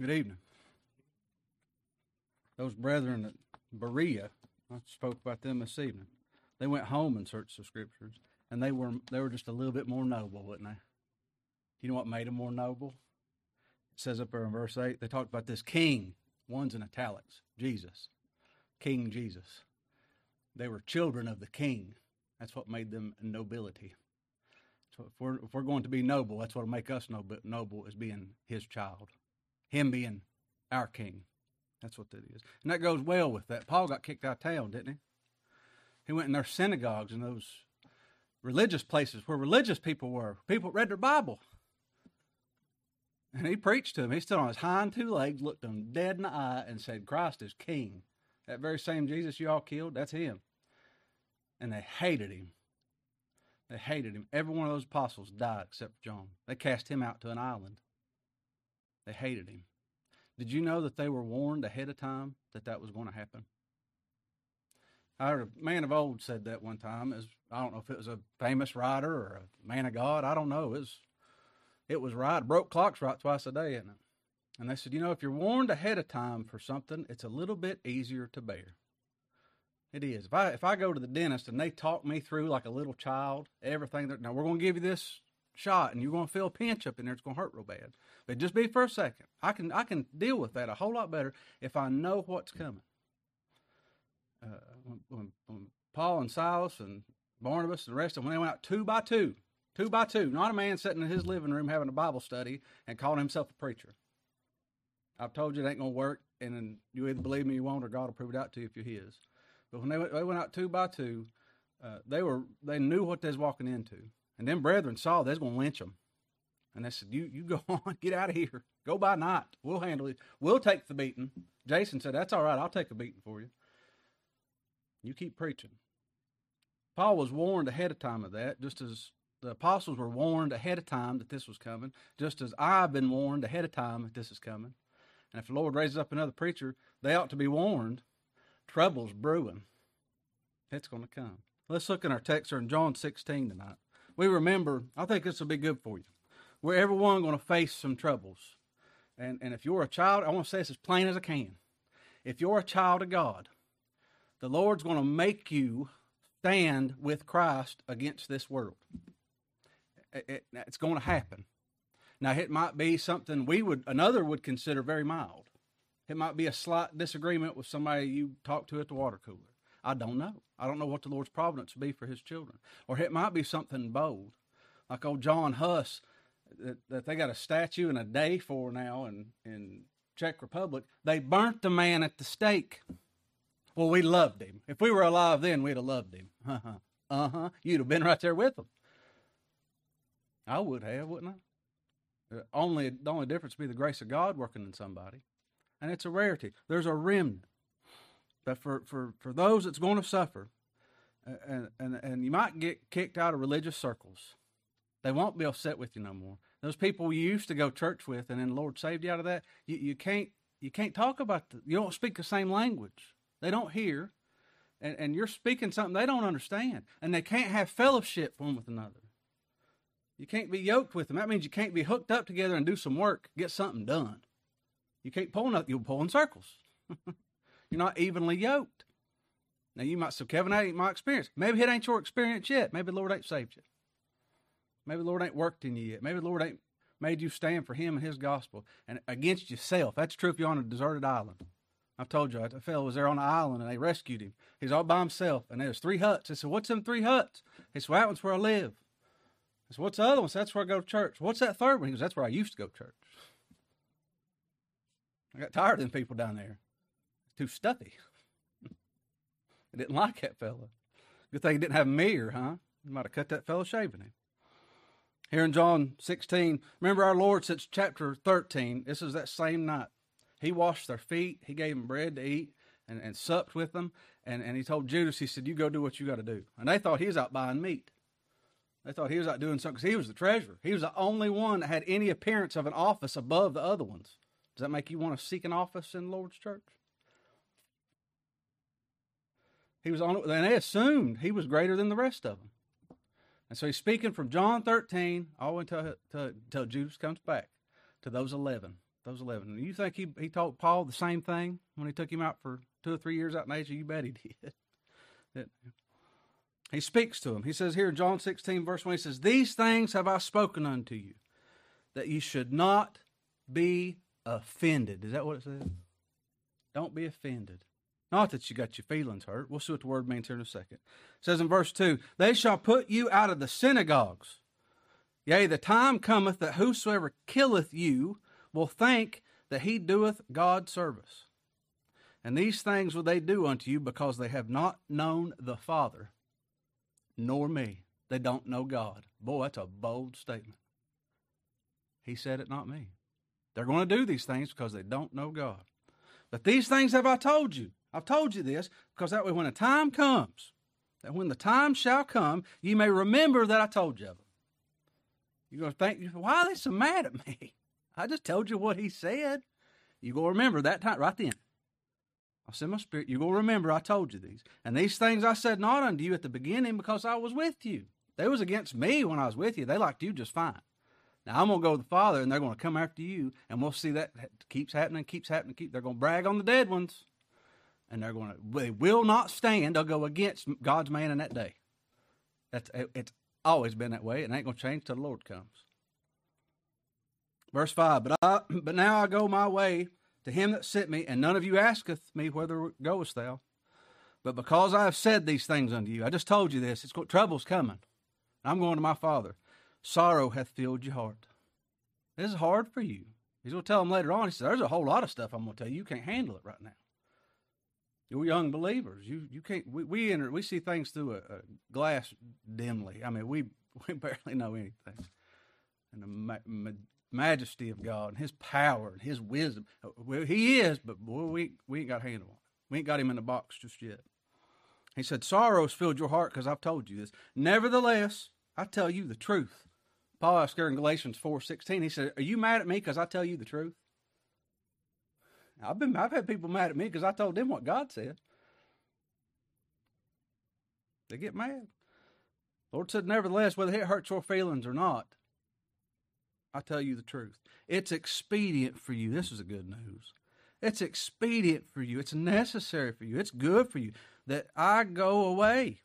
Good evening. Those brethren at Berea, I spoke about them this evening. They went home and searched the scriptures, and they were they were just a little bit more noble, weren't they? You know what made them more noble? It says up there in verse eight, they talked about this king. One's in italics, Jesus, King Jesus. They were children of the king. That's what made them nobility. So if we're if we're going to be noble, that's what'll make us noble. Noble is being His child, Him being our King. That's what that is, and that goes well with that. Paul got kicked out of town, didn't he? He went in their synagogues and those religious places where religious people were. People read their Bible. And he preached to them. He stood on his hind two legs, looked them dead in the eye, and said, Christ is king. That very same Jesus you all killed, that's him. And they hated him. They hated him. Every one of those apostles died except John. They cast him out to an island. They hated him. Did you know that they were warned ahead of time that that was going to happen? I heard a man of old said that one time. As I don't know if it was a famous writer or a man of God. I don't know. It was, it was right. Broke clocks right twice a day, isn't it? And they said, you know, if you're warned ahead of time for something, it's a little bit easier to bear. It is. If I if I go to the dentist and they talk me through like a little child, everything that now we're going to give you this shot and you're going to feel a pinch up in there, it's going to hurt real bad. But just be for a second. I can I can deal with that a whole lot better if I know what's coming. Uh, when, when, when Paul and Silas and Barnabas and the rest of them, when they went out two by two, two by two, not a man sitting in his living room having a Bible study and calling himself a preacher. I've told you it ain't gonna work, and then you either believe me, you won't, or God will prove it out to you if you're His. But when they went, they went out two by two, uh, they were they knew what they was walking into, and then brethren saw they was gonna lynch them, and they said, "You you go on, get out of here, go by night. We'll handle it. We'll take the beating." Jason said, "That's all right. I'll take a beating for you. You keep preaching." Paul was warned ahead of time of that, just as the apostles were warned ahead of time that this was coming, just as I've been warned ahead of time that this is coming. And if the Lord raises up another preacher, they ought to be warned. Trouble's brewing. It's going to come. Let's look in our text here in John 16 tonight. We remember, I think this will be good for you. We're everyone going to face some troubles. And, and if you're a child, I want to say this as plain as I can. If you're a child of God, the Lord's going to make you stand with Christ against this world. It, it, it's going to happen. Now, it might be something we would, another would consider very mild. It might be a slight disagreement with somebody you talk to at the water cooler. I don't know. I don't know what the Lord's providence be for his children. Or it might be something bold, like old John Huss, that, that they got a statue and a day for now in, in Czech Republic. They burnt the man at the stake. Well, we loved him. If we were alive then, we'd have loved him. Uh-huh. Uh-huh. You'd have been right there with him. I would have, wouldn't I? only the only difference would be the grace of God working in somebody, and it's a rarity. There's a remnant, but for for for those that's going to suffer, and and and you might get kicked out of religious circles. They won't be upset with you no more. Those people you used to go church with, and then the Lord saved you out of that. You you can't you can't talk about the, you don't speak the same language. They don't hear, and and you're speaking something they don't understand, and they can't have fellowship one with another. You can't be yoked with them. That means you can't be hooked up together and do some work, get something done. You can't pull nothing. You'll pull in circles. You're not evenly yoked. Now you might say, Kevin, that ain't my experience. Maybe it ain't your experience yet. Maybe the Lord ain't saved you. Maybe the Lord ain't worked in you yet. Maybe the Lord ain't made you stand for Him and His gospel and against yourself. That's true if you're on a deserted island. I've told you, a fellow was there on an island and they rescued him. He's all by himself and there's three huts. I said, What's them three huts? He said, Well, that one's where I live. I said, What's the other one? That's where I go to church. What's that third one? He goes, That's where I used to go to church. I got tired of them people down there. Too stuffy. I didn't like that fella. Good thing he didn't have a mirror, huh? Might have cut that fellow shaving him. Here in John 16, remember our Lord since chapter 13, this is that same night. He washed their feet, he gave them bread to eat, and, and supped with them. And, and he told Judas, he said, You go do what you got to do. And they thought he was out buying meat. They thought he was out doing something because he was the treasurer. He was the only one that had any appearance of an office above the other ones. Does that make you want to seek an office in Lord's church? He was on it, and they assumed he was greater than the rest of them. And so he's speaking from John 13 all the way until, until, Judas comes back to those 11. Those 11. You think he, he told Paul the same thing when he took him out for two or three years out in Asia? You bet he did. he speaks to him. He says here in John 16, verse 1, he says, These things have I spoken unto you, that you should not be offended. Is that what it says? Don't be offended. Not that you got your feelings hurt. We'll see what the word means here in a second. It says in verse 2 They shall put you out of the synagogues. Yea, the time cometh that whosoever killeth you will think that he doeth God service. And these things will they do unto you because they have not known the Father, nor me. They don't know God. Boy, that's a bold statement. He said it, not me. They're going to do these things because they don't know God. But these things have I told you. I've told you this because that way, when the time comes, that when the time shall come, you may remember that I told you of them. You're going to think, why are they so mad at me? I just told you what he said. You go remember that time right then. I'll send my spirit. You go remember I told you these. And these things I said not unto you at the beginning because I was with you. They was against me when I was with you. They liked you just fine. Now I'm gonna go to the Father and they're gonna come after you, and we'll see that keeps happening, keeps happening, keep they're gonna brag on the dead ones. And they're gonna they will not stand, they'll go against God's man in that day. That's it's always been that way. It ain't gonna change till the Lord comes. Verse 5 But, I, but now I go my way to him that sent me, and none of you asketh me, Whither goest thou? But because I have said these things unto you, I just told you this, it's trouble's coming. I'm going to my Father. Sorrow hath filled your heart. This is hard for you. He's going to tell him later on. He says, There's a whole lot of stuff I'm going to tell you. You can't handle it right now. You're young believers. You you can't. We we, enter, we see things through a, a glass dimly. I mean, we we barely know anything. And the ma- ma- majesty of God and His power and His wisdom. Well, he is, but boy, we, we ain't got a handle on it. We ain't got Him in the box just yet. He said, Sorrows filled your heart because I've told you this. Nevertheless, I tell you the truth. Paul asked in Galatians 4.16, he said, Are you mad at me because I tell you the truth? I've been I've had people mad at me because I told them what God said. They get mad. Lord said, Nevertheless, whether it hurts your feelings or not, I tell you the truth. It's expedient for you. This is the good news. It's expedient for you. It's necessary for you. It's good for you that I go away.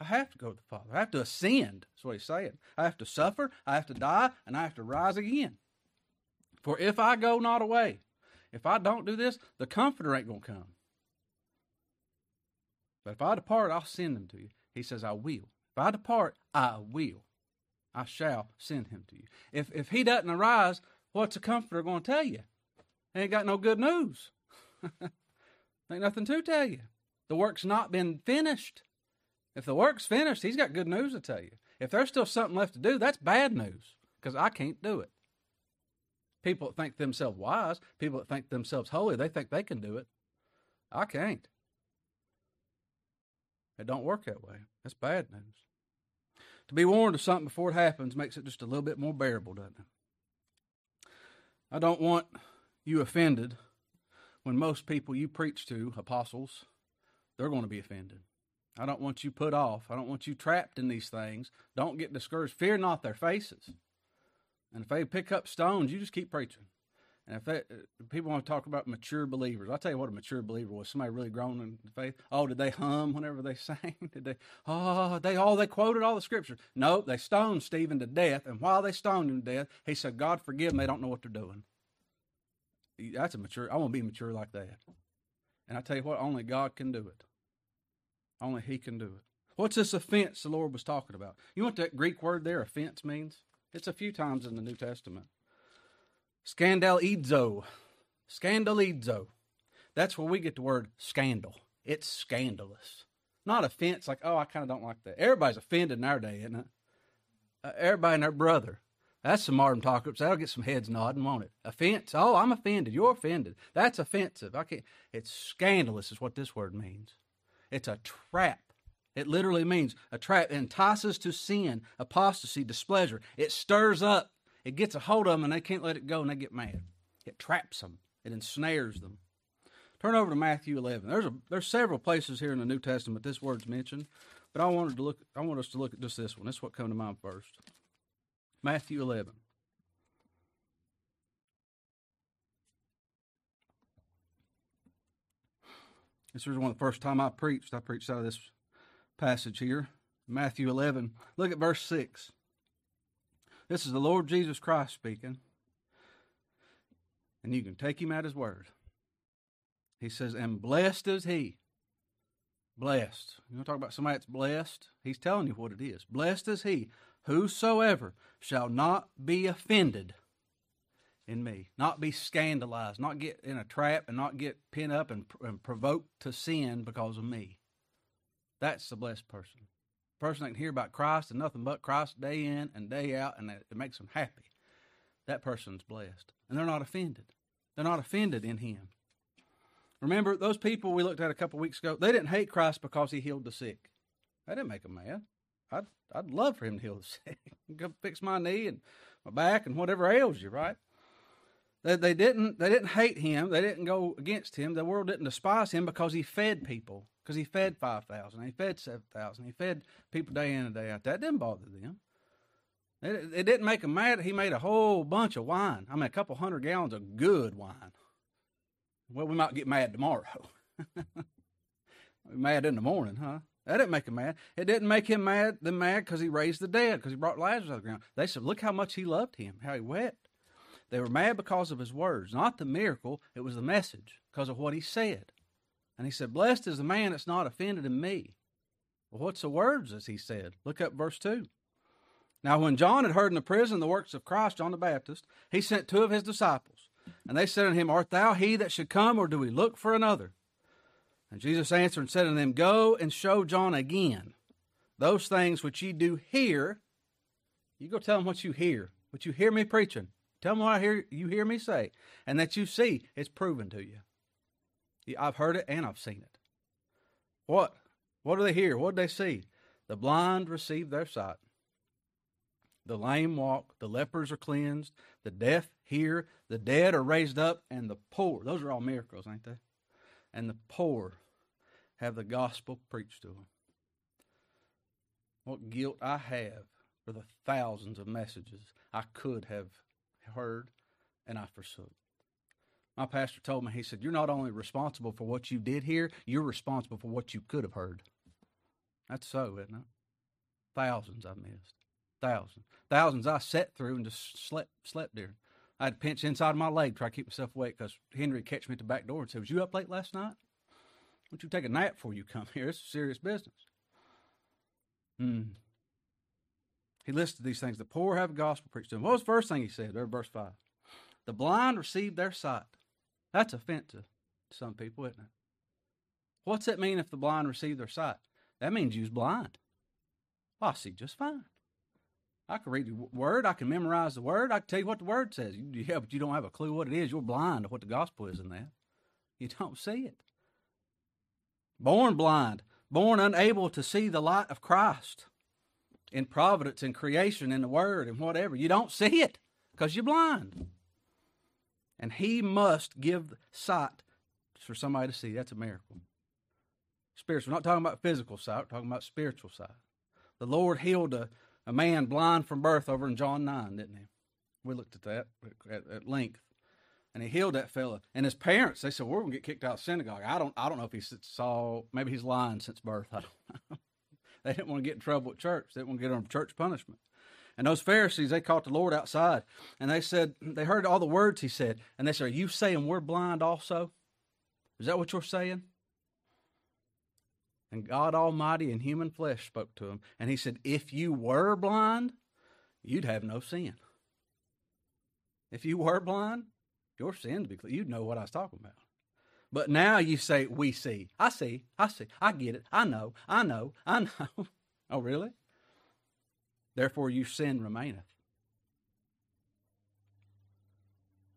I have to go to the Father. I have to ascend. That's what he's saying. I have to suffer, I have to die, and I have to rise again. For if I go not away, if I don't do this, the Comforter ain't going to come. But if I depart, I'll send him to you. He says, I will. If I depart, I will. I shall send him to you. If if he doesn't arise, what's the comforter going to tell you? Ain't got no good news. ain't nothing to tell you. The work's not been finished. If the work's finished, he's got good news to tell you. If there's still something left to do, that's bad news because I can't do it. People that think themselves wise, people that think themselves holy, they think they can do it. I can't. It don't work that way. That's bad news. To be warned of something before it happens makes it just a little bit more bearable, doesn't it? I don't want you offended when most people you preach to, apostles, they're going to be offended. I don't want you put off. I don't want you trapped in these things. Don't get discouraged. Fear not their faces. And if they pick up stones, you just keep preaching. And if they, uh, people want to talk about mature believers, I'll tell you what a mature believer was. Somebody really grown in faith. Oh, did they hum whenever they sang? Did they? Oh, they all they quoted all the scriptures. No, they stoned Stephen to death, and while they stoned him to death, he said, "God forgive them. They don't know what they're doing." That's a mature. I want to be mature like that. And I tell you what, only God can do it. Only He can do it. What's this offense the Lord was talking about? You know what that Greek word there, offense, means? It's a few times in the New Testament. Scandalizo. Scandalizo. That's where we get the word scandal. It's scandalous. Not offense, like, oh, I kind of don't like that. Everybody's offended in our day, isn't it? Uh, everybody and their brother. That's some modern talk. That'll get some heads nodding, won't it? Offense. Oh, I'm offended. You're offended. That's offensive. I can't. It's scandalous, is what this word means. It's a trap. It literally means a trap entices to sin, apostasy, displeasure. It stirs up. It gets a hold of them and they can't let it go and they get mad. It traps them. It ensnares them. Turn over to Matthew 11. There's a, there's several places here in the New Testament this word's mentioned, but I wanted to look. I want us to look at just this one. That's what came to mind first. Matthew 11. This was one of the first time I preached. I preached out of this passage here, Matthew 11. Look at verse 6. This is the Lord Jesus Christ speaking. And you can take him at his word. He says, And blessed is he. Blessed. You want to talk about somebody that's blessed? He's telling you what it is. Blessed is he, whosoever shall not be offended in me, not be scandalized, not get in a trap and not get pent up and, and provoked to sin because of me. That's the blessed person. Person that can hear about Christ and nothing but Christ day in and day out, and it makes them happy. That person's blessed. And they're not offended. They're not offended in him. Remember, those people we looked at a couple weeks ago, they didn't hate Christ because he healed the sick. That didn't make them mad. I'd, I'd love for him to heal the sick. Go fix my knee and my back and whatever ails you, right? They, they didn't they didn't hate him. They didn't go against him. The world didn't despise him because he fed people. Because he fed five thousand, he fed seven thousand, he fed people day in and day out. That didn't bother them. It, it didn't make him mad. He made a whole bunch of wine. I mean, a couple hundred gallons of good wine. Well, we might get mad tomorrow. mad in the morning, huh? That didn't make him mad. It didn't make him mad. Them mad because he raised the dead, because he brought Lazarus out of the ground. They said, "Look how much he loved him, how he wept." They were mad because of his words, not the miracle. It was the message, because of what he said. And he said, "Blessed is the man that's not offended in me." Well, what's the words as he said? Look up verse two. Now, when John had heard in the prison the works of Christ, John the Baptist, he sent two of his disciples, and they said unto him, Art thou he that should come, or do we look for another? And Jesus answered and said unto them, Go and show John again those things which ye do hear. You go tell him what you hear, what you hear me preaching. Tell them what I hear you hear me say, and that you see it's proven to you. I've heard it and I've seen it. What? What do they hear? What do they see? The blind receive their sight. The lame walk, the lepers are cleansed, the deaf hear, the dead are raised up, and the poor, those are all miracles, ain't they? And the poor have the gospel preached to them. What guilt I have for the thousands of messages I could have heard and I forsook. My pastor told me, he said, You're not only responsible for what you did here, you're responsible for what you could have heard. That's so, isn't it? Thousands I missed. Thousands. Thousands I sat through and just slept slept there. I had to pinch inside of my leg to try to keep myself awake because Henry catch me at the back door and say, Was you up late last night? Why don't you take a nap before you come here? It's serious business. Hmm. He listed these things. The poor have a gospel preached to them. What was the first thing he said? There, verse 5. The blind receive their sight. That's offensive to some people, isn't it? What's that mean if the blind receive their sight? That means you's blind. Well, I see just fine. I can read the word. I can memorize the word. I can tell you what the word says. Yeah, but you don't have a clue what it is. You're blind to what the gospel is in that. You don't see it. Born blind, born unable to see the light of Christ in providence and creation in the word and whatever. You don't see it because you're blind. And he must give sight for somebody to see. That's a miracle. Spiritual. We're not talking about physical sight, we're talking about spiritual sight. The Lord healed a a man blind from birth over in John 9, didn't he? We looked at that at, at length. And he healed that fella. And his parents, they said, We're to get kicked out of synagogue. I don't, I don't know if he saw, maybe he's lying since birth. I don't know. They didn't want to get in trouble at church, they didn't want to get on church punishment. And those Pharisees, they caught the Lord outside and they said, they heard all the words he said. And they said, Are you saying we're blind also? Is that what you're saying? And God Almighty in human flesh spoke to him. And he said, If you were blind, you'd have no sin. If you were blind, your sins be clear. You'd know what I was talking about. But now you say, We see. I see. I see. I get it. I know. I know. I know. oh, really? Therefore, your sin remaineth.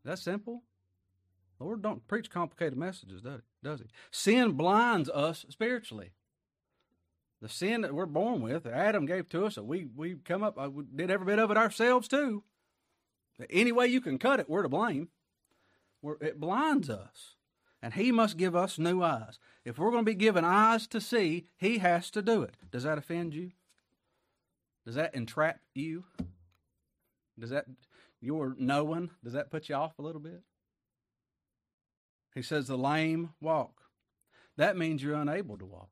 That simple? Lord don't preach complicated messages, does he? Sin blinds us spiritually the sin that we're born with, that Adam gave to us, that we we come up, uh, we did every bit of it ourselves too. Any way you can cut it, we're to blame. We're, it blinds us, and He must give us new eyes. If we're going to be given eyes to see, He has to do it. Does that offend you? Does that entrap you? Does that your knowing? Does that put you off a little bit? He says the lame walk. that means you're unable to walk.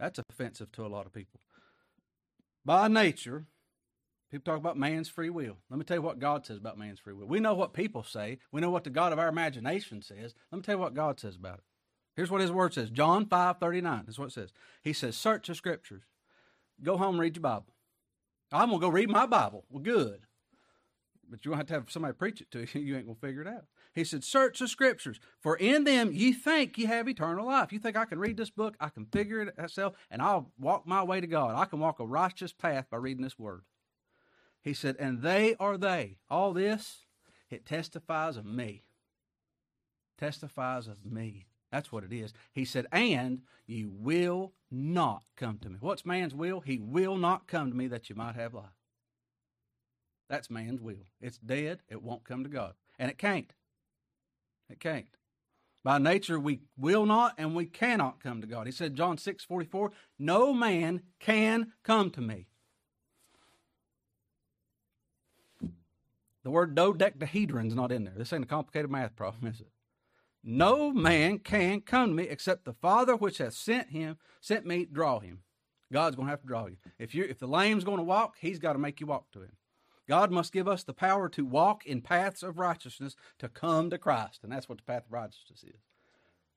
That's offensive to a lot of people. By nature, people talk about man's free will. Let me tell you what God says about man's free will. We know what people say, we know what the God of our imagination says. Let me tell you what God says about it. Here's what his word says John 5 39. That's what it says. He says, Search the scriptures. Go home, read your Bible. I'm going to go read my Bible. Well, good. But you won't have to have somebody preach it to you. You ain't going to figure it out. He said, Search the scriptures, for in them you think you have eternal life. You think I can read this book, I can figure it myself, and I'll walk my way to God. I can walk a righteous path by reading this word. He said, And they are they. All this, it testifies of me. Testifies of me. That's what it is. He said, And you will not come to me. What's man's will? He will not come to me that you might have life. That's man's will. It's dead. It won't come to God. And it can't. It can't. By nature, we will not and we cannot come to God. He said, John 6 44, no man can come to me. The word dodecahedron's not in there. This ain't a complicated math problem, is it? No man can come to me except the Father which hath sent him, sent me, draw him. God's going to have to draw you. If you if the lame's going to walk, he's got to make you walk to him. God must give us the power to walk in paths of righteousness to come to Christ, and that's what the path of righteousness is.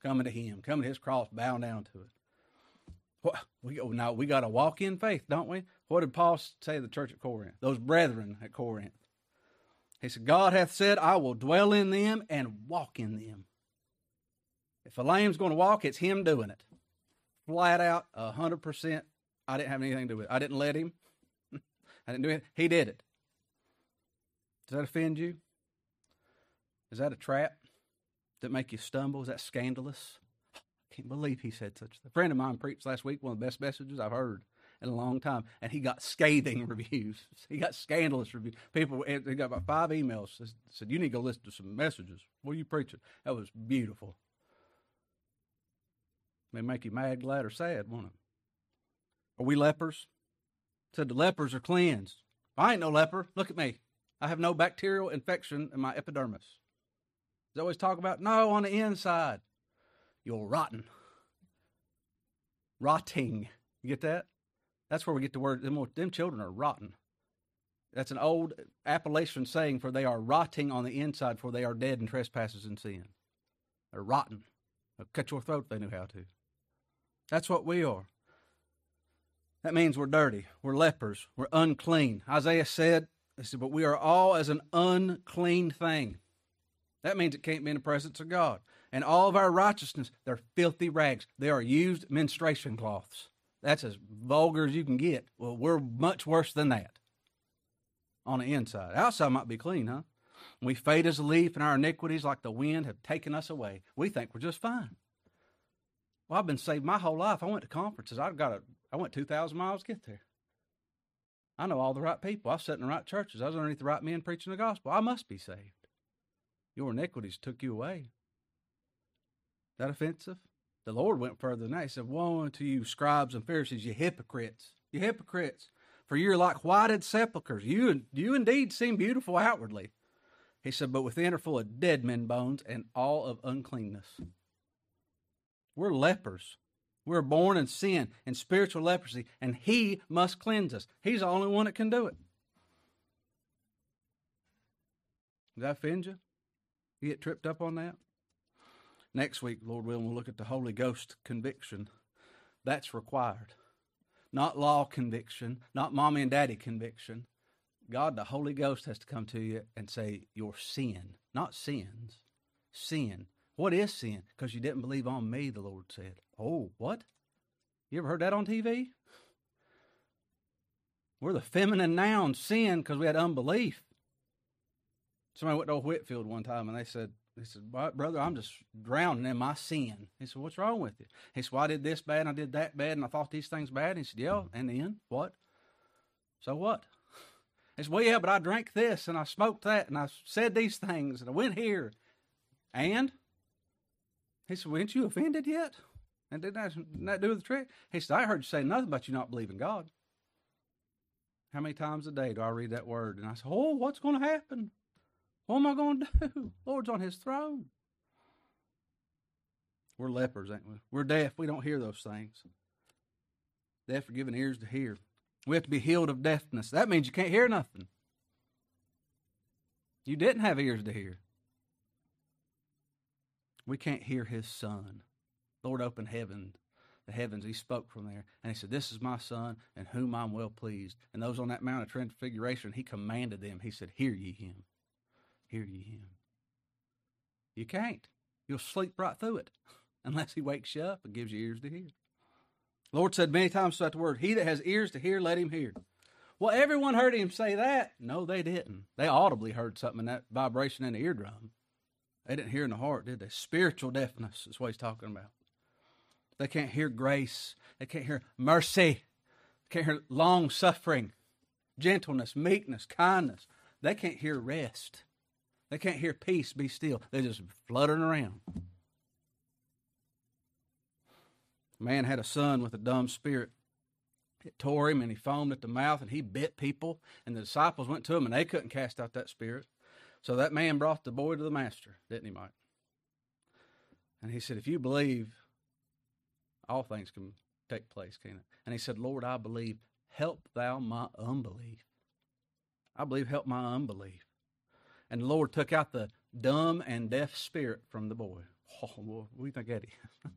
Coming to him, coming to his cross, bowing down to it. What, we oh, now we got to walk in faith, don't we? What did Paul say to the church at Corinth? Those brethren at Corinth. He said, God hath said, I will dwell in them and walk in them. If a lame's going to walk, it's him doing it. Flat out, a hundred percent. I didn't have anything to do with it. I didn't let him. I didn't do it. He did it. Does that offend you? Is that a trap that make you stumble? Is that scandalous? I can't believe he said such a friend of mine preached last week, one of the best messages I've heard in a long time, and he got scathing reviews. He got scandalous reviews. People, eh, he got about five emails. Said, "You need to go listen to some messages. What are you preaching?" That was beautiful. May make you mad, glad, or sad, won't it? Are we lepers? Said the lepers are cleansed. I ain't no leper. Look at me. I have no bacterial infection in my epidermis. They always talk about no on the inside. You're rotten. Rotting. You get that? That's where we get the word. Them, them children are rotten. That's an old Appalachian saying for they are rotting on the inside, for they are dead in trespasses and sin. They're rotten. They'll cut your throat if they knew how to. That's what we are. That means we're dirty. We're lepers. We're unclean. Isaiah said, he said, but we are all as an unclean thing. That means it can't be in the presence of God. And all of our righteousness, they're filthy rags. They are used menstruation cloths. That's as vulgar as you can get. Well, we're much worse than that on the inside. Outside might be clean, huh? We fade as a leaf, and our iniquities, like the wind, have taken us away. We think we're just fine. Well, I've been saved my whole life. I went to conferences. I got a, I went two thousand miles to get there. I know all the right people. I sat in the right churches. I was underneath the right men preaching the gospel. I must be saved. Your iniquities took you away. That offensive? The Lord went further than that. He said, Woe unto you, scribes and Pharisees, you hypocrites. You hypocrites. For you're like whited sepulchres. You, you indeed seem beautiful outwardly. He said, But within are full of dead men bones and all of uncleanness. We're lepers. We're born in sin and spiritual leprosy, and He must cleanse us. He's the only one that can do it. Does that offend you? You get tripped up on that? Next week, Lord willing, we'll look at the Holy Ghost conviction. That's required. Not law conviction, not mommy and daddy conviction. God, the Holy Ghost, has to come to you and say, Your sin, not sins, sin. What is sin? Because you didn't believe on me, the Lord said. Oh, what? You ever heard that on TV? We're the feminine noun sin because we had unbelief. Somebody went to old Whitfield one time and they said, he said, Brother, I'm just drowning in my sin. He said, What's wrong with you? He said, Well, I did this bad and I did that bad and I thought these things bad. He said, Yeah, mm-hmm. and then what? So what? He said, Well, yeah, but I drank this and I smoked that and I said these things and I went here. And? He said, Weren't you offended yet? And didn't that, didn't that do the trick? He said, I heard you say nothing about you not believing God. How many times a day do I read that word? And I say, Oh, what's going to happen? What am I going to do? Lord's on his throne. We're lepers, ain't we? We're deaf. We don't hear those things. Deaf are given ears to hear. We have to be healed of deafness. That means you can't hear nothing. You didn't have ears to hear. We can't hear his son. Lord opened heaven, the heavens. He spoke from there. And he said, This is my son in whom I'm well pleased. And those on that Mount of Transfiguration, he commanded them. He said, Hear ye him. Hear ye him. You can't. You'll sleep right through it unless he wakes you up and gives you ears to hear. Lord said many times throughout the word, He that has ears to hear, let him hear. Well, everyone heard him say that. No, they didn't. They audibly heard something in that vibration in the eardrum. They didn't hear in the heart, did they? Spiritual deafness is what he's talking about. They can't hear grace. They can't hear mercy. They can't hear long suffering, gentleness, meekness, kindness. They can't hear rest. They can't hear peace, be still. They're just fluttering around. man had a son with a dumb spirit. It tore him and he foamed at the mouth and he bit people. And the disciples went to him and they couldn't cast out that spirit. So that man brought the boy to the master, didn't he, Mike? And he said, If you believe, all things can take place, can it? And he said, Lord, I believe. Help thou my unbelief. I believe, help my unbelief. And the Lord took out the dumb and deaf spirit from the boy. Oh, what do you think that is?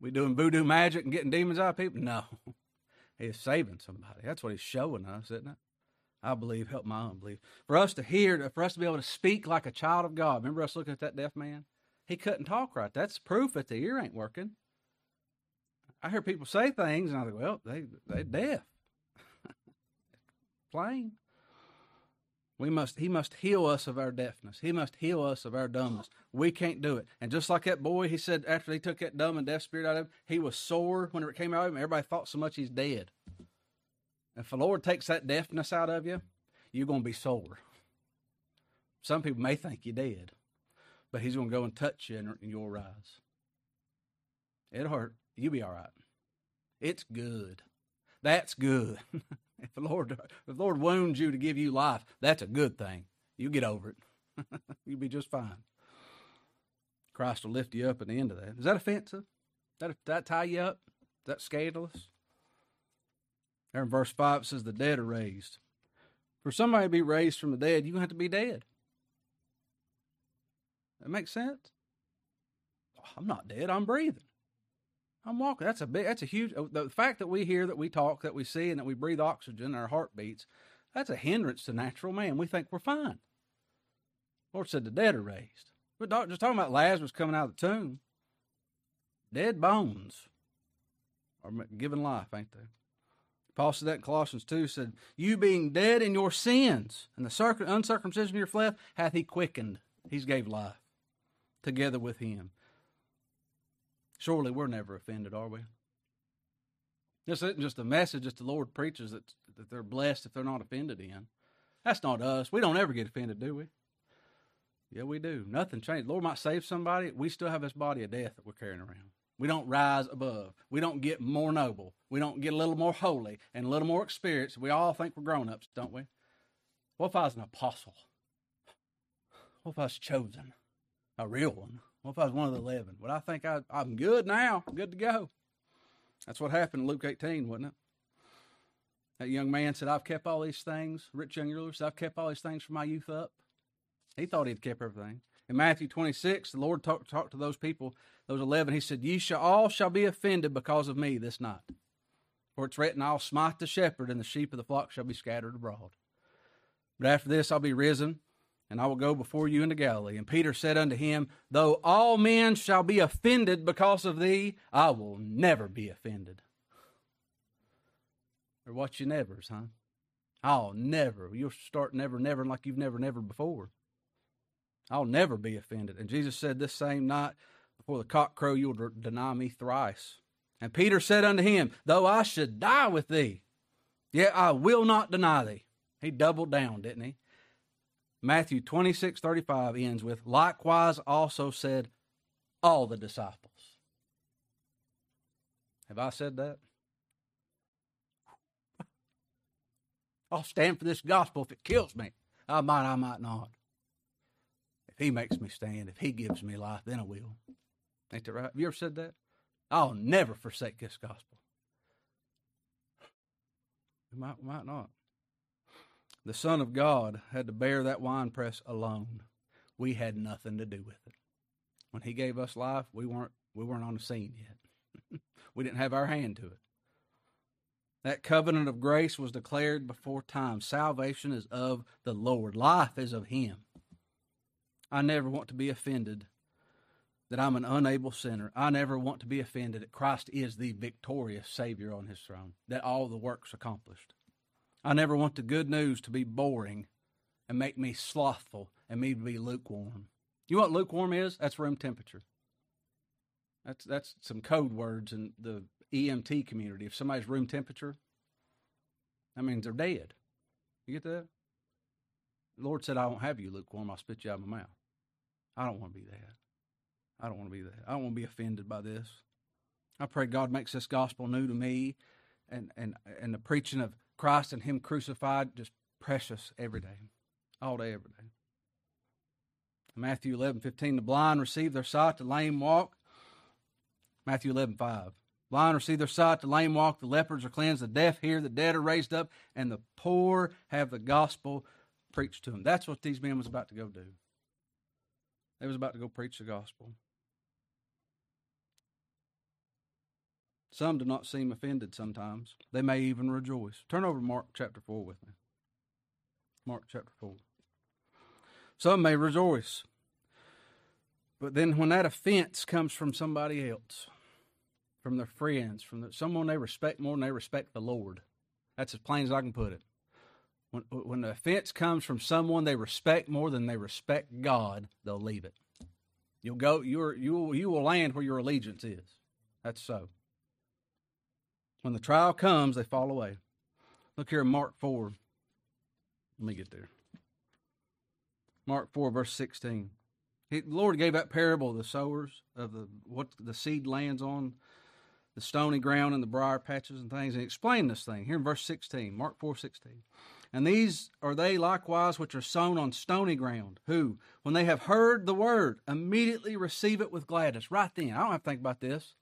We doing voodoo magic and getting demons out of people? No. He's saving somebody. That's what he's showing us, isn't it? I believe, help my unbelief. For us to hear, for us to be able to speak like a child of God. Remember us looking at that deaf man? He couldn't talk right. That's proof that the ear ain't working. I hear people say things, and I think, well, they they deaf. Plain. We must, he must heal us of our deafness. He must heal us of our dumbness. We can't do it. And just like that boy, he said after he took that dumb and deaf spirit out of him, he was sore when it came out of him. Everybody thought so much he's dead. If the Lord takes that deafness out of you, you're going to be sore. Some people may think you're dead, but he's going to go and touch you and you'll rise. It'll hurt. You'll be all right. It's good. That's good. If the Lord, if the Lord wounds you to give you life, that's a good thing. You get over it. You'll be just fine. Christ will lift you up at the end of that. Is that offensive? That that tie you up? Is that scandalous? There in verse five it says the dead are raised. For somebody to be raised from the dead, you have to be dead. That makes sense? Oh, I'm not dead, I'm breathing. I'm walking. That's a big. That's a huge. Uh, the fact that we hear, that we talk, that we see, and that we breathe oxygen, our heart beats. That's a hindrance to natural man. We think we're fine. Lord said the dead are raised. We're just talking about Lazarus coming out of the tomb. Dead bones are given life, ain't they? Paul said that in Colossians 2 said, You being dead in your sins and the uncircumcision of your flesh hath he quickened. He's gave life together with him. Surely we're never offended, are we? This isn't just a message that the Lord preaches that, that they're blessed if they're not offended in. That's not us. We don't ever get offended, do we? Yeah, we do. Nothing changed. Lord might save somebody. We still have this body of death that we're carrying around. We don't rise above. We don't get more noble. We don't get a little more holy and a little more experienced. We all think we're grown ups, don't we? What if I was an apostle? What if I was chosen? A real one? What if I was one of the eleven? Would I think I, I'm good now? Good to go. That's what happened in Luke 18, wasn't it? That young man said, I've kept all these things. Rich young ruler said, I've kept all these things from my youth up. He thought he'd kept everything. In Matthew 26, the Lord talked, talked to those people, those 11. He said, Ye shall all shall be offended because of me this night. For it's written, I'll smite the shepherd, and the sheep of the flock shall be scattered abroad. But after this, I'll be risen and I will go before you into Galilee. And Peter said unto him, Though all men shall be offended because of thee, I will never be offended. Or what you nevers, huh? I'll never. You'll start never, never like you've never, never before. I'll never be offended. And Jesus said this same night, before the cock crow, you'll deny me thrice. And Peter said unto him, Though I should die with thee, yet I will not deny thee. He doubled down, didn't he? Matthew 26 35 ends with, likewise also said all the disciples. Have I said that? I'll stand for this gospel if it kills me. I might, I might not. If he makes me stand, if he gives me life, then I will. Ain't that right? Have you ever said that? I'll never forsake this gospel. We might, we might not. The Son of God had to bear that winepress alone. We had nothing to do with it. When He gave us life, we weren't we weren't on the scene yet. we didn't have our hand to it. That covenant of grace was declared before time. Salvation is of the Lord. Life is of Him. I never want to be offended that I'm an unable sinner. I never want to be offended that Christ is the victorious Savior on His throne, that all the work's accomplished. I never want the good news to be boring and make me slothful and me to be lukewarm. You know what lukewarm is? That's room temperature. That's that's some code words in the EMT community. If somebody's room temperature, that means they're dead. You get that? The Lord said, I won't have you lukewarm. I'll spit you out of my mouth. I don't want to be that. I don't want to be that. I don't want to be offended by this. I pray God makes this gospel new to me and, and, and the preaching of Christ and Him crucified just precious every day, all day, every day. Matthew 11, 15, the blind receive their sight, the lame walk. Matthew 11, 5. Blind receive their sight, the lame walk, the lepers are cleansed, the deaf hear, the dead are raised up, and the poor have the gospel preached to them. That's what these men was about to go do. They was about to go preach the gospel. Some do not seem offended sometimes. They may even rejoice. Turn over Mark chapter 4 with me. Mark chapter 4. Some may rejoice. But then when that offense comes from somebody else, from their friends, from the, someone they respect more than they respect the Lord, that's as plain as I can put it. When, when the offense comes from someone they respect more than they respect God, they'll leave it. You'll go. You're you will you will land where your allegiance is. That's so. When the trial comes, they fall away. Look here in Mark 4. Let me get there. Mark 4, verse 16. He, the Lord gave that parable of the sowers, of the what the seed lands on, the stony ground and the briar patches and things, and he explained this thing here in verse 16, Mark 4, 16. And these are they likewise which are sown on stony ground, who, when they have heard the word, immediately receive it with gladness. Right then. I don't have to think about this.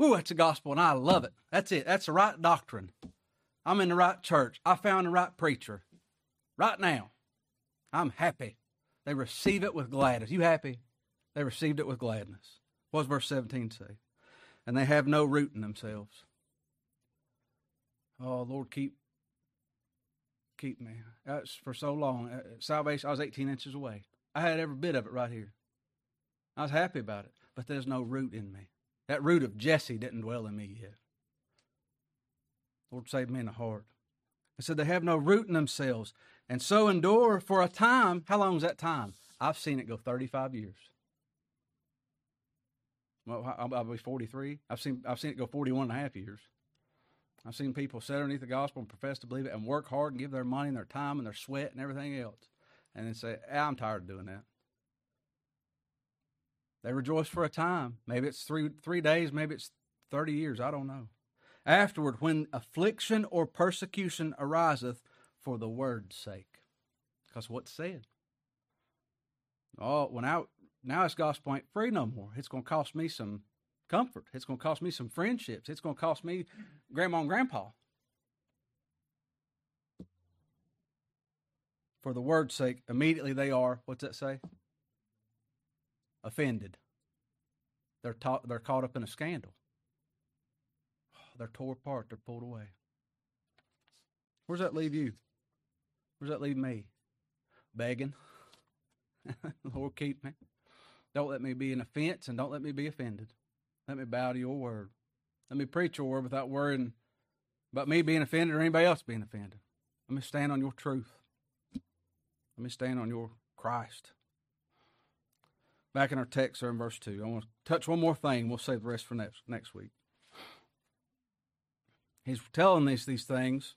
Ooh, that's the gospel, and I love it. That's it. That's the right doctrine. I'm in the right church. I found the right preacher. Right now, I'm happy. They receive it with gladness. You happy? They received it with gladness. What does verse 17 say? And they have no root in themselves. Oh, Lord, keep keep me. That's for so long. Uh, salvation, I was 18 inches away. I had every bit of it right here. I was happy about it, but there's no root in me. That root of Jesse didn't dwell in me yet. Lord, save me in the heart. I said they have no root in themselves, and so endure for a time. How long is that time? I've seen it go 35 years. Well, I'll be 43. I've seen I've seen it go 41 and a half years. I've seen people sit underneath the gospel and profess to believe it and work hard and give their money and their time and their sweat and everything else, and then say, ah, "I'm tired of doing that." They rejoice for a time. Maybe it's three three days, maybe it's thirty years, I don't know. Afterward, when affliction or persecution ariseth for the word's sake. Because what's said? Oh, well now now this gospel ain't free no more. It's gonna cost me some comfort. It's gonna cost me some friendships. It's gonna cost me grandma and grandpa. For the word's sake, immediately they are, what's that say? Offended. They're, ta- they're caught up in a scandal. They're tore apart. They're pulled away. Where's that leave you? Where's that leave me? Begging. Lord, keep me. Don't let me be an offense and don't let me be offended. Let me bow to your word. Let me preach your word without worrying about me being offended or anybody else being offended. Let me stand on your truth. Let me stand on your Christ. Back in our text there in verse 2. I want to touch one more thing. We'll save the rest for next, next week. He's telling these, these things.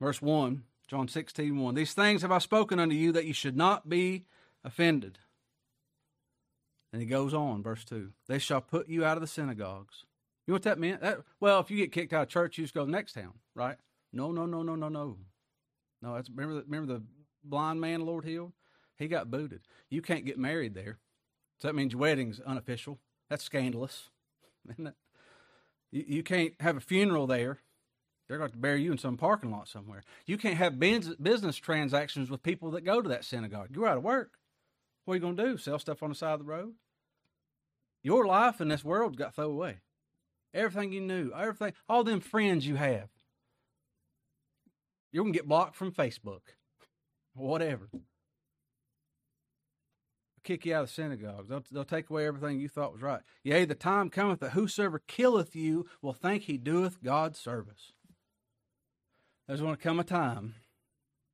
Verse 1, John 16, 1. These things have I spoken unto you that you should not be offended. And he goes on, verse 2. They shall put you out of the synagogues. You know what that meant? That, well, if you get kicked out of church, you just go next town, right? No, no, no, no, no, no. No, that's, remember, the, remember the blind man Lord healed? He got booted. You can't get married there. So that means your wedding's unofficial. That's scandalous, isn't it? You, you can't have a funeral there. They're going to bury you in some parking lot somewhere. You can't have business transactions with people that go to that synagogue. You're out of work. What are you going to do? Sell stuff on the side of the road? Your life in this world got thrown away. Everything you knew, everything, all them friends you have. You're going to get blocked from Facebook, whatever. Kick you out of the synagogues. They'll, they'll take away everything you thought was right. Yea, the time cometh that whosoever killeth you will think he doeth God's service. There's going to come a time.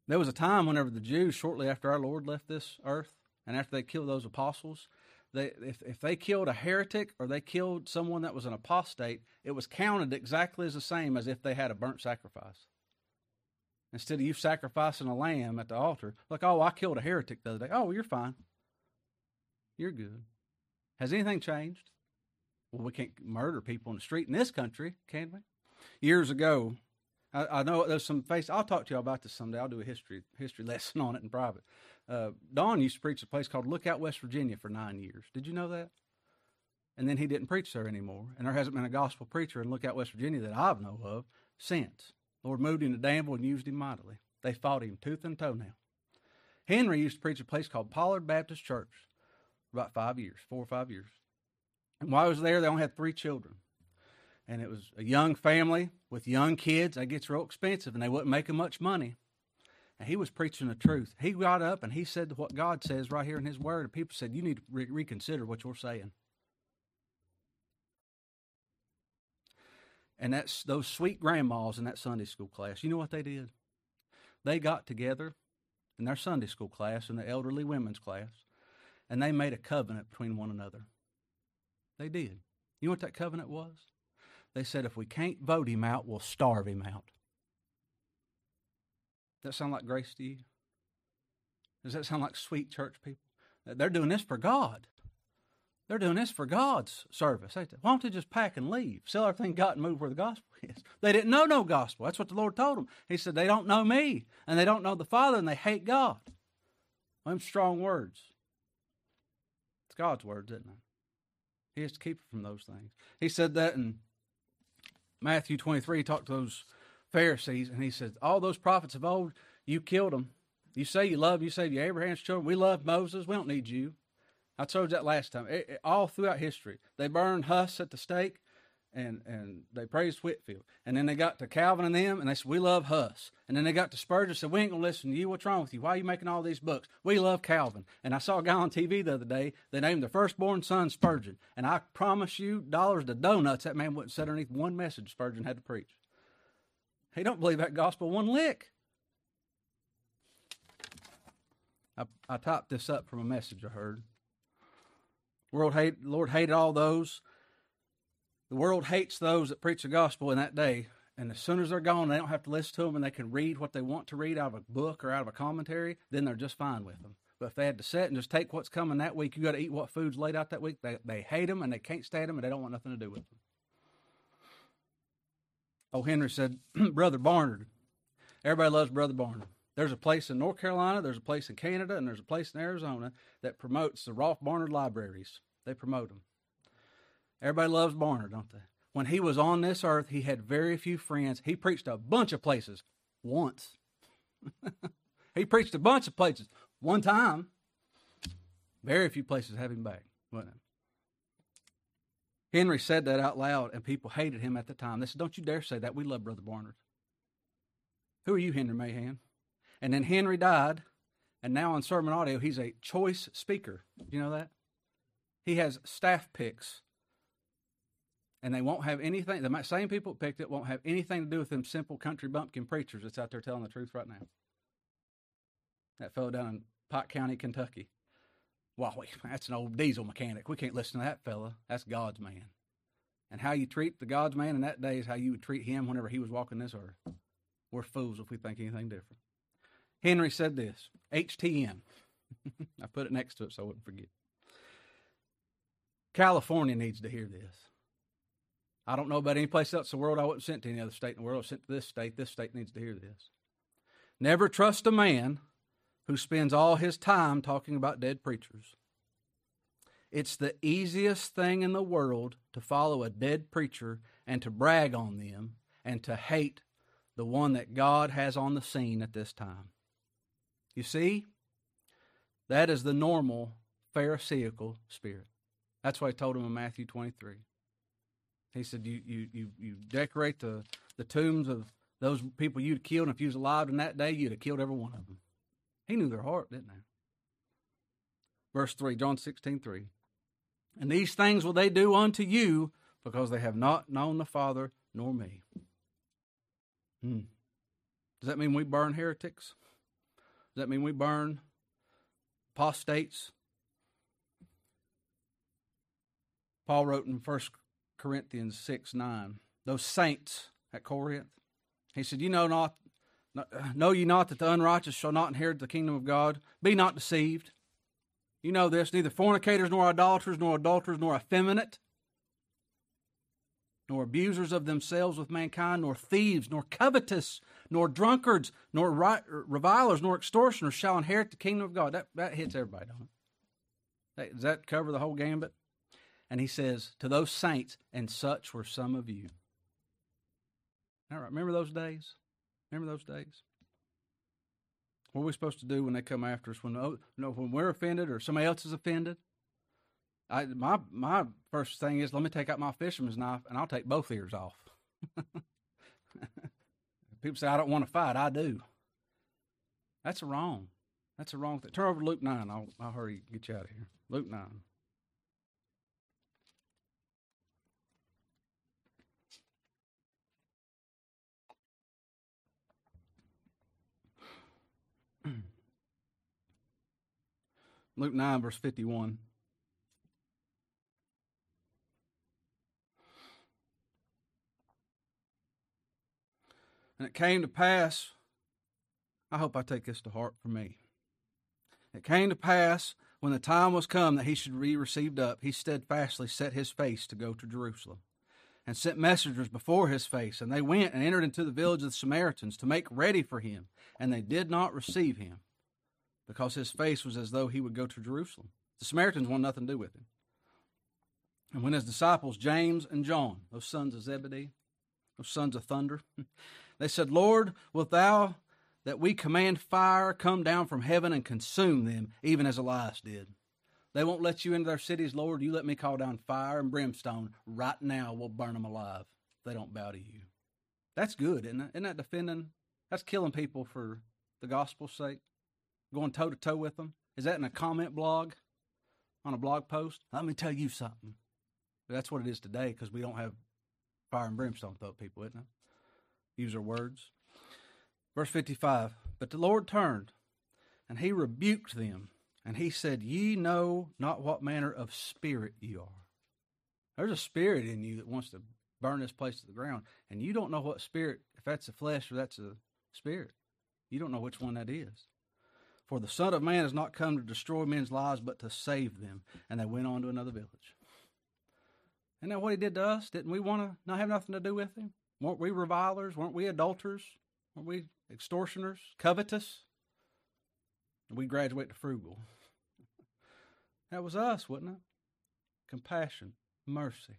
There was a time whenever the Jews, shortly after our Lord left this earth, and after they killed those apostles, they, if, if they killed a heretic or they killed someone that was an apostate, it was counted exactly as the same as if they had a burnt sacrifice. Instead of you sacrificing a lamb at the altar, like, oh, I killed a heretic the other day. Oh, you're fine. You're good. Has anything changed? Well, we can't murder people in the street in this country, can we? Years ago, I, I know there's some face. I'll talk to you about this someday. I'll do a history history lesson on it in private. Uh, Don used to preach a place called Lookout, West Virginia for nine years. Did you know that? And then he didn't preach there anymore. And there hasn't been a gospel preacher in Lookout, West Virginia that I've know of since. Lord moved him to Danville and used him mightily. They fought him tooth and toenail. Henry used to preach a place called Pollard Baptist Church about five years, four or five years. And while I was there, they only had three children. And it was a young family with young kids. That gets real expensive, and they wasn't making much money. And he was preaching the truth. He got up and he said what God says right here in His Word. And people said, You need to re- reconsider what you're saying. And that's those sweet grandmas in that Sunday school class. You know what they did? They got together in their Sunday school class, in the elderly women's class, and they made a covenant between one another. They did. You know what that covenant was? They said, if we can't vote him out, we'll starve him out. Does that sound like grace to you? Does that sound like sweet church people? They're doing this for God. They're doing this for God's service. Why don't they just pack and leave? Sell everything got and move where the gospel is. They didn't know no gospel. That's what the Lord told them. He said, they don't know me, and they don't know the Father, and they hate God. Them strong words. God's word, didn't I? He has to keep it from those things. He said that in Matthew 23, he talked to those Pharisees, and he said, All those prophets of old, you killed them. You say you love, you say you Abraham's children. We love Moses. We don't need you. I told you that last time. It, it, all throughout history, they burned Huss at the stake, and and they praised Whitfield. And then they got to Calvin and them, and they said, "We love Huss." And then they got to Spurgeon, said, "We ain't gonna listen to you. What's wrong with you? Why are you making all these books? We love Calvin." And I saw a guy on TV the other day. They named their firstborn son Spurgeon, and I promise you, dollars to donuts, that man wouldn't sit underneath one message Spurgeon had to preach. He don't believe that gospel one lick. I, I typed this up from a message I heard. World hate, Lord hated all those. The world hates those that preach the gospel in that day. And as soon as they're gone, they don't have to listen to them and they can read what they want to read out of a book or out of a commentary, then they're just fine with them. But if they had to sit and just take what's coming that week, you got to eat what food's laid out that week, they, they hate them and they can't stand them and they don't want nothing to do with them. Oh, Henry said, Brother Barnard. Everybody loves Brother Barnard. There's a place in North Carolina, there's a place in Canada, and there's a place in Arizona that promotes the Rolfe Barnard libraries. They promote them. Everybody loves Barnard, don't they? When he was on this earth, he had very few friends. He preached a bunch of places once. he preached a bunch of places one time. Very few places have him back, wasn't it? Henry said that out loud, and people hated him at the time. They said, Don't you dare say that. We love Brother Barnard. Who are you, Henry Mahan? And then Henry died, and now on Sermon Audio, he's a choice speaker. You know that? He has staff picks. And they won't have anything, the same people that picked it won't have anything to do with them simple country bumpkin preachers that's out there telling the truth right now. That fellow down in Pike County, Kentucky. Well, that's an old diesel mechanic. We can't listen to that fella. That's God's man. And how you treat the God's man in that day is how you would treat him whenever he was walking this earth. We're fools if we think anything different. Henry said this HTM. I put it next to it so I wouldn't forget. California needs to hear this. I don't know about any place else in the world. I wasn't sent to any other state in the world. I was sent to this state. This state needs to hear this. Never trust a man who spends all his time talking about dead preachers. It's the easiest thing in the world to follow a dead preacher and to brag on them and to hate the one that God has on the scene at this time. You see, that is the normal Pharisaical spirit. That's why I told him in Matthew 23. He said, You, you, you, you decorate the, the tombs of those people you'd killed, and if you was alive in that day, you'd have killed every one of them. He knew their heart, didn't he? Verse 3, John 16, 3. And these things will they do unto you because they have not known the Father nor me. Hmm. Does that mean we burn heretics? Does that mean we burn apostates? Paul wrote in 1 Corinthians 6 9, those saints at Corinth, he said, You know not, know ye not that the unrighteous shall not inherit the kingdom of God? Be not deceived. You know this neither fornicators, nor idolaters, nor adulterers, nor effeminate, nor abusers of themselves with mankind, nor thieves, nor covetous, nor drunkards, nor revilers, nor extortioners shall inherit the kingdom of God. That, that hits everybody, it? Does that cover the whole gambit? And he says, To those saints, and such were some of you. All right, remember those days? Remember those days? What are we supposed to do when they come after us? When oh, you know, when we're offended or somebody else is offended? I, my my first thing is let me take out my fisherman's knife and I'll take both ears off. People say I don't want to fight. I do. That's wrong. That's a wrong thing. Turn over to Luke nine. I'll I'll hurry get you out of here. Luke nine. Luke 9, verse 51. And it came to pass, I hope I take this to heart for me. It came to pass when the time was come that he should be received up, he steadfastly set his face to go to Jerusalem, and sent messengers before his face. And they went and entered into the village of the Samaritans to make ready for him, and they did not receive him because his face was as though he would go to Jerusalem. The Samaritans wanted nothing to do with him. And when his disciples, James and John, those sons of Zebedee, those sons of thunder, they said, Lord, wilt thou that we command fire come down from heaven and consume them, even as Elias did? They won't let you into their cities, Lord. You let me call down fire and brimstone. Right now, we'll burn them alive they don't bow to you. That's good, isn't it? Isn't that defending? That's killing people for the gospel's sake going toe to toe with them? Is that in a comment blog on a blog post? Let me tell you something. That's what it is today because we don't have fire and brimstone at people, isn't it? Use our words. Verse 55 But the Lord turned and he rebuked them, and he said, Ye know not what manner of spirit ye are. There's a spirit in you that wants to burn this place to the ground, and you don't know what spirit, if that's the flesh or that's a spirit. You don't know which one that is. For the Son of Man has not come to destroy men's lives, but to save them. And they went on to another village. Isn't that what he did to us? Didn't we want to not have nothing to do with him? Weren't we revilers? Weren't we adulterers? Weren't we extortioners? Covetous? And we graduate to frugal. that was us, wasn't it? Compassion, mercy,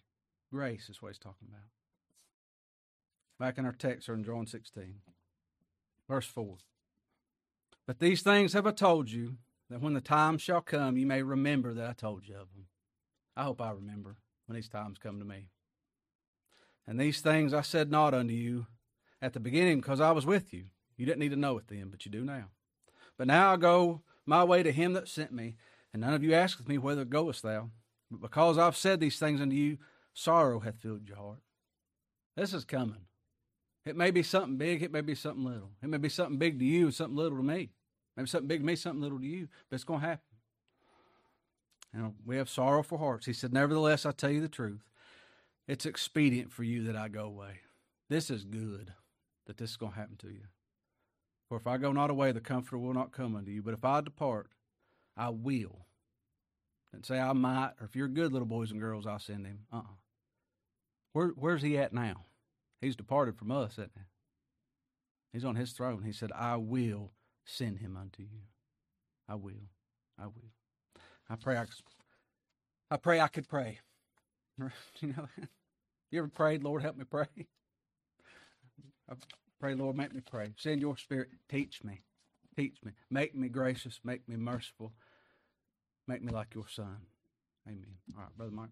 grace is what he's talking about. Back in our text, or in John 16, verse 4. But these things have I told you, that when the time shall come, you may remember that I told you of them. I hope I remember when these times come to me. And these things I said not unto you at the beginning because I was with you. You didn't need to know it then, but you do now. But now I go my way to him that sent me, and none of you asketh me, Whither goest thou? But because I've said these things unto you, sorrow hath filled your heart. This is coming. It may be something big, it may be something little. It may be something big to you and something little to me. Maybe something big to me, something little to you, but it's going to happen. You know, we have sorrowful hearts. He said, Nevertheless, I tell you the truth. It's expedient for you that I go away. This is good that this is going to happen to you. For if I go not away, the Comforter will not come unto you. But if I depart, I will. And say I might, or if you're good little boys and girls, I'll send him. Uh uh-uh. Where, where's he at now? He's departed from us, isn't he? He's on his throne. He said, I will send him unto you. I will. I will. I pray I, I pray I could pray. You know, you ever prayed, Lord, help me pray? I pray, Lord, make me pray. Send your spirit, teach me. Teach me. Make me gracious. Make me merciful. Make me like your son. Amen. All right, Brother Mike.